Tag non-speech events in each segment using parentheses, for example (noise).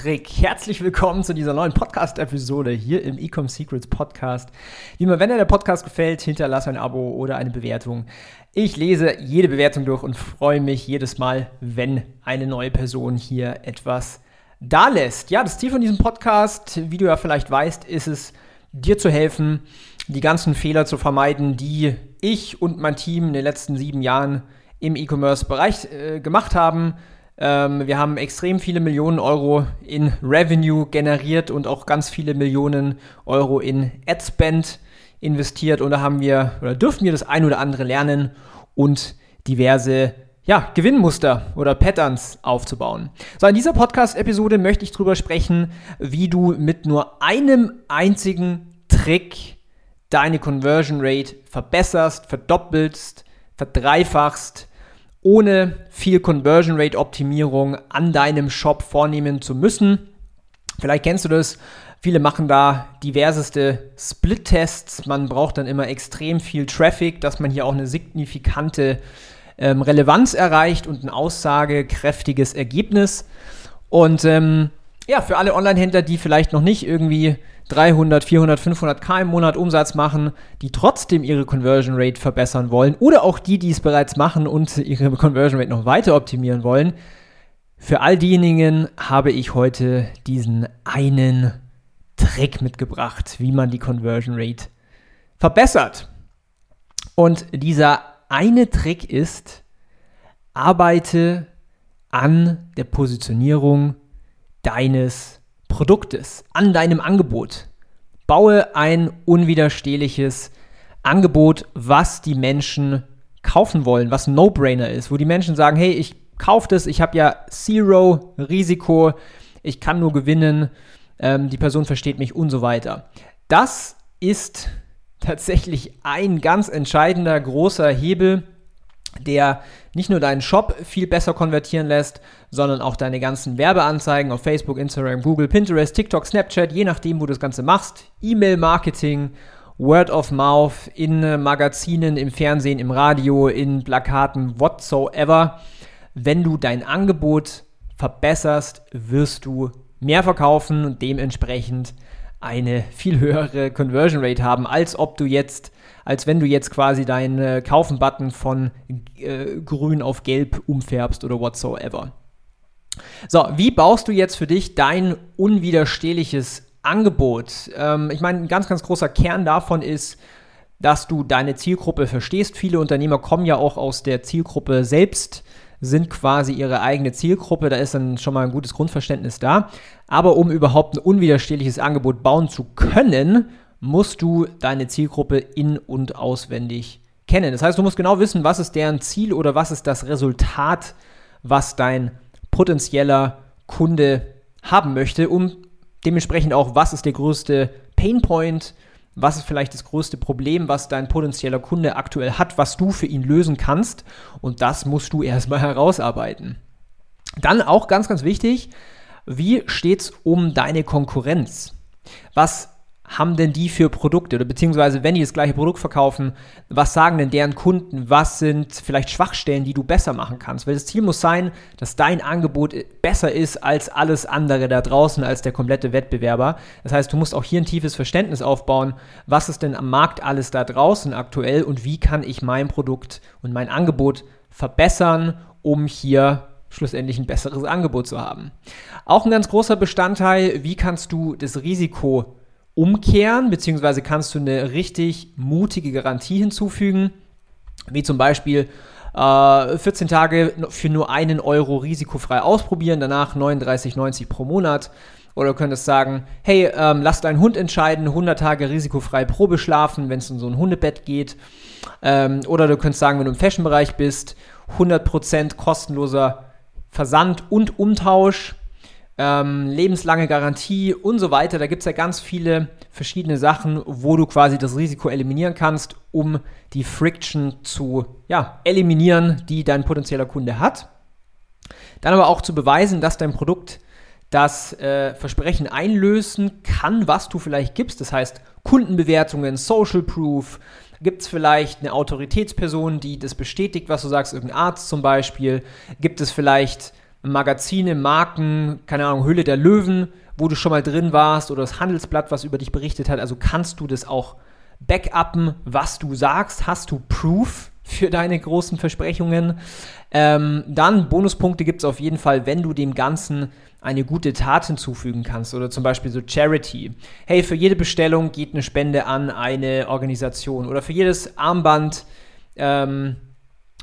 Trick. Herzlich willkommen zu dieser neuen Podcast-Episode hier im Ecom Secrets Podcast. Wie immer, wenn dir der Podcast gefällt, hinterlass ein Abo oder eine Bewertung. Ich lese jede Bewertung durch und freue mich jedes Mal, wenn eine neue Person hier etwas da lässt. Ja, das Ziel von diesem Podcast, wie du ja vielleicht weißt, ist es, dir zu helfen, die ganzen Fehler zu vermeiden, die ich und mein Team in den letzten sieben Jahren im E-Commerce-Bereich äh, gemacht haben ähm, wir haben extrem viele Millionen Euro in Revenue generiert und auch ganz viele Millionen Euro in Adspend investiert. Und da haben wir oder dürfen wir das ein oder andere lernen und diverse ja, Gewinnmuster oder Patterns aufzubauen. So, in dieser Podcast-Episode möchte ich darüber sprechen, wie du mit nur einem einzigen Trick deine Conversion Rate verbesserst, verdoppelst, verdreifachst ohne viel Conversion Rate Optimierung an deinem Shop vornehmen zu müssen. Vielleicht kennst du das. Viele machen da diverseste Split-Tests. Man braucht dann immer extrem viel Traffic, dass man hier auch eine signifikante ähm, Relevanz erreicht und ein aussagekräftiges Ergebnis. Und ähm, ja, für alle Online-Händler, die vielleicht noch nicht irgendwie 300, 400, 500 K im Monat Umsatz machen, die trotzdem ihre Conversion Rate verbessern wollen oder auch die, die es bereits machen und ihre (laughs) Conversion Rate noch weiter optimieren wollen. Für all diejenigen habe ich heute diesen einen Trick mitgebracht, wie man die Conversion Rate verbessert. Und dieser eine Trick ist, arbeite an der Positionierung deines Produktes, an deinem Angebot. Baue ein unwiderstehliches Angebot, was die Menschen kaufen wollen, was ein No-Brainer ist, wo die Menschen sagen, hey, ich kaufe das, ich habe ja Zero Risiko, ich kann nur gewinnen, ähm, die Person versteht mich und so weiter. Das ist tatsächlich ein ganz entscheidender großer Hebel, der nicht nur deinen Shop viel besser konvertieren lässt, sondern auch deine ganzen Werbeanzeigen auf Facebook, Instagram, Google, Pinterest, TikTok, Snapchat, je nachdem, wo du das Ganze machst, E-Mail-Marketing, Word of Mouth, in äh, Magazinen, im Fernsehen, im Radio, in Plakaten, whatsoever. Wenn du dein Angebot verbesserst, wirst du mehr verkaufen und dementsprechend eine viel höhere Conversion Rate haben, als ob du jetzt als wenn du jetzt quasi deinen äh, Kaufen-Button von äh, grün auf gelb umfärbst oder whatsoever. So, wie baust du jetzt für dich dein unwiderstehliches Angebot? Ähm, ich meine, ein ganz, ganz großer Kern davon ist, dass du deine Zielgruppe verstehst. Viele Unternehmer kommen ja auch aus der Zielgruppe selbst, sind quasi ihre eigene Zielgruppe. Da ist dann schon mal ein gutes Grundverständnis da. Aber um überhaupt ein unwiderstehliches Angebot bauen zu können, musst du deine Zielgruppe in- und auswendig kennen. Das heißt, du musst genau wissen, was ist deren Ziel oder was ist das Resultat, was dein potenzieller Kunde haben möchte, um dementsprechend auch, was ist der größte Painpoint, was ist vielleicht das größte Problem, was dein potenzieller Kunde aktuell hat, was du für ihn lösen kannst. Und das musst du erstmal (laughs) herausarbeiten. Dann auch ganz, ganz wichtig, wie steht es um deine Konkurrenz? Was haben denn die für Produkte oder beziehungsweise wenn die das gleiche Produkt verkaufen, was sagen denn deren Kunden, was sind vielleicht Schwachstellen, die du besser machen kannst? Weil das Ziel muss sein, dass dein Angebot besser ist als alles andere da draußen, als der komplette Wettbewerber. Das heißt, du musst auch hier ein tiefes Verständnis aufbauen, was ist denn am Markt alles da draußen aktuell und wie kann ich mein Produkt und mein Angebot verbessern, um hier schlussendlich ein besseres Angebot zu haben. Auch ein ganz großer Bestandteil, wie kannst du das Risiko umkehren, beziehungsweise kannst du eine richtig mutige Garantie hinzufügen, wie zum Beispiel äh, 14 Tage für nur einen Euro risikofrei ausprobieren, danach 39,90 pro Monat. Oder du könntest sagen, hey, ähm, lass deinen Hund entscheiden, 100 Tage risikofrei Probe schlafen, wenn es in so ein Hundebett geht. Ähm, oder du könntest sagen, wenn du im Fashion-Bereich bist, 100% kostenloser Versand und Umtausch ähm, lebenslange Garantie und so weiter. Da gibt es ja ganz viele verschiedene Sachen, wo du quasi das Risiko eliminieren kannst, um die Friction zu ja, eliminieren, die dein potenzieller Kunde hat. Dann aber auch zu beweisen, dass dein Produkt das äh, Versprechen einlösen kann, was du vielleicht gibst. Das heißt, Kundenbewertungen, Social Proof, Gibt es vielleicht eine Autoritätsperson, die das bestätigt, was du sagst, irgendein Arzt zum Beispiel? Gibt es vielleicht Magazine, Marken, keine Ahnung, Hülle der Löwen, wo du schon mal drin warst oder das Handelsblatt, was über dich berichtet hat? Also kannst du das auch backuppen, was du sagst? Hast du Proof für deine großen Versprechungen? Ähm, dann Bonuspunkte gibt es auf jeden Fall, wenn du dem Ganzen eine gute Tat hinzufügen kannst oder zum Beispiel so Charity. Hey, für jede Bestellung geht eine Spende an eine Organisation oder für jedes Armband, ähm,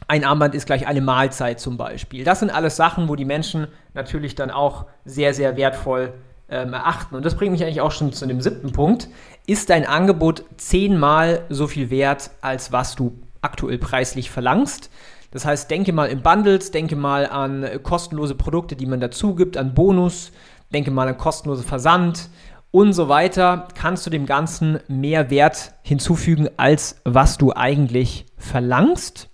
ein Armband ist gleich eine Mahlzeit zum Beispiel. Das sind alles Sachen, wo die Menschen natürlich dann auch sehr, sehr wertvoll ähm, erachten. Und das bringt mich eigentlich auch schon zu dem siebten Punkt. Ist dein Angebot zehnmal so viel wert, als was du aktuell preislich verlangst? Das heißt, denke mal in Bundles, denke mal an kostenlose Produkte, die man dazu gibt, an Bonus, denke mal an kostenlose Versand und so weiter. Kannst du dem Ganzen mehr Wert hinzufügen, als was du eigentlich verlangst.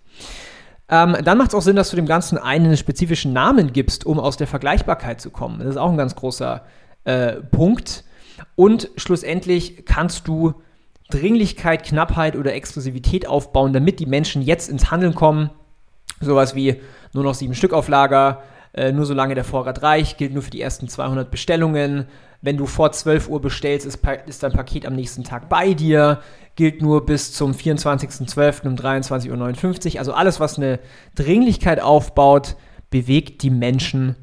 Ähm, dann macht es auch Sinn, dass du dem Ganzen einen spezifischen Namen gibst, um aus der Vergleichbarkeit zu kommen. Das ist auch ein ganz großer äh, Punkt. Und schlussendlich kannst du Dringlichkeit, Knappheit oder Exklusivität aufbauen, damit die Menschen jetzt ins Handeln kommen Sowas wie nur noch sieben Stück auf Lager, äh, nur solange der Vorrat reicht, gilt nur für die ersten 200 Bestellungen. Wenn du vor 12 Uhr bestellst, ist, ist dein Paket am nächsten Tag bei dir, gilt nur bis zum 24.12. um 23.59 Uhr. Also alles, was eine Dringlichkeit aufbaut, bewegt die Menschen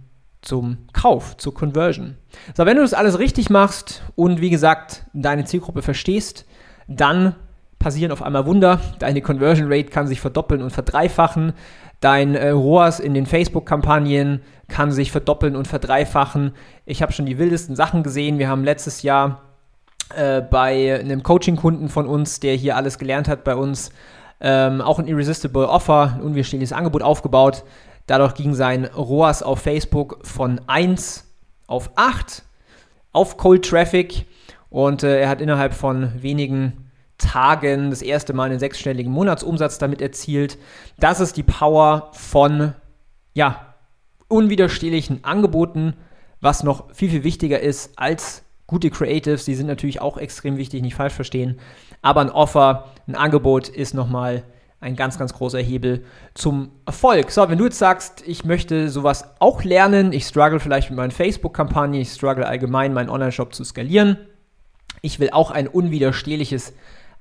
zum Kauf, zur Conversion. So, wenn du das alles richtig machst und wie gesagt deine Zielgruppe verstehst, dann passieren auf einmal Wunder. Deine Conversion Rate kann sich verdoppeln und verdreifachen. Dein äh, ROAS in den Facebook-Kampagnen kann sich verdoppeln und verdreifachen. Ich habe schon die wildesten Sachen gesehen. Wir haben letztes Jahr äh, bei einem Coaching-Kunden von uns, der hier alles gelernt hat bei uns, ähm, auch ein Irresistible Offer, ein unwiderstehliches Angebot aufgebaut. Dadurch ging sein ROAS auf Facebook von 1 auf 8 auf Cold Traffic und äh, er hat innerhalb von wenigen Tagen das erste Mal einen sechsstelligen Monatsumsatz damit erzielt. Das ist die Power von, ja, unwiderstehlichen Angeboten, was noch viel, viel wichtiger ist als gute Creatives. Die sind natürlich auch extrem wichtig, nicht falsch verstehen. Aber ein Offer, ein Angebot ist nochmal ein ganz, ganz großer Hebel zum Erfolg. So, wenn du jetzt sagst, ich möchte sowas auch lernen, ich struggle vielleicht mit meinen Facebook-Kampagnen, ich struggle allgemein, meinen Online-Shop zu skalieren, ich will auch ein unwiderstehliches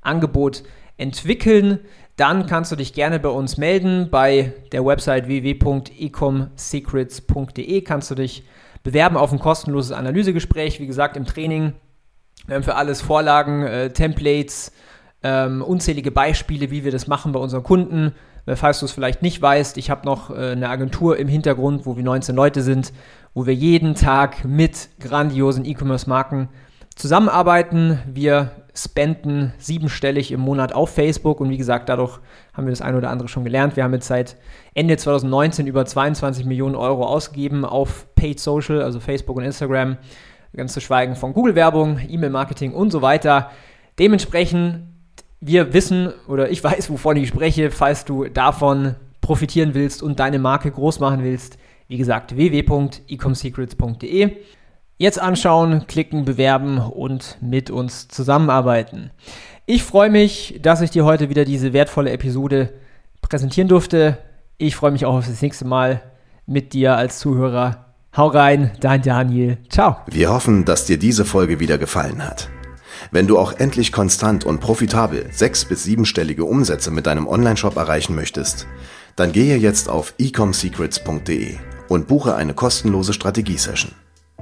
Angebot entwickeln, dann kannst du dich gerne bei uns melden. Bei der Website www.ecomsecrets.de kannst du dich bewerben auf ein kostenloses Analysegespräch. Wie gesagt, im Training. Wir haben für alles Vorlagen, äh, Templates, ähm, unzählige Beispiele, wie wir das machen bei unseren Kunden. Äh, falls du es vielleicht nicht weißt, ich habe noch äh, eine Agentur im Hintergrund, wo wir 19 Leute sind, wo wir jeden Tag mit grandiosen E-Commerce-Marken zusammenarbeiten. Wir spenden siebenstellig im Monat auf Facebook und wie gesagt, dadurch haben wir das eine oder andere schon gelernt. Wir haben jetzt seit Ende 2019 über 22 Millionen Euro ausgegeben auf Paid Social, also Facebook und Instagram, ganz zu schweigen von Google-Werbung, E-Mail-Marketing und so weiter. Dementsprechend, wir wissen oder ich (laughs) weiß, wovon ich spreche, falls du davon profitieren willst und deine Marke groß machen willst. Wie gesagt, www.ecomsecrets.de. Jetzt anschauen, klicken, bewerben und mit uns zusammenarbeiten. Ich freue mich, dass ich dir heute wieder diese wertvolle Episode präsentieren durfte. Ich freue mich auch auf das nächste Mal mit dir als Zuhörer. Hau rein, dein Daniel. Ciao. Wir hoffen, dass dir diese Folge wieder gefallen hat. Wenn du auch endlich konstant und profitabel sechs- bis siebenstellige Umsätze mit deinem Onlineshop erreichen möchtest, dann gehe jetzt auf ecomsecrets.de und buche eine kostenlose Strategiesession.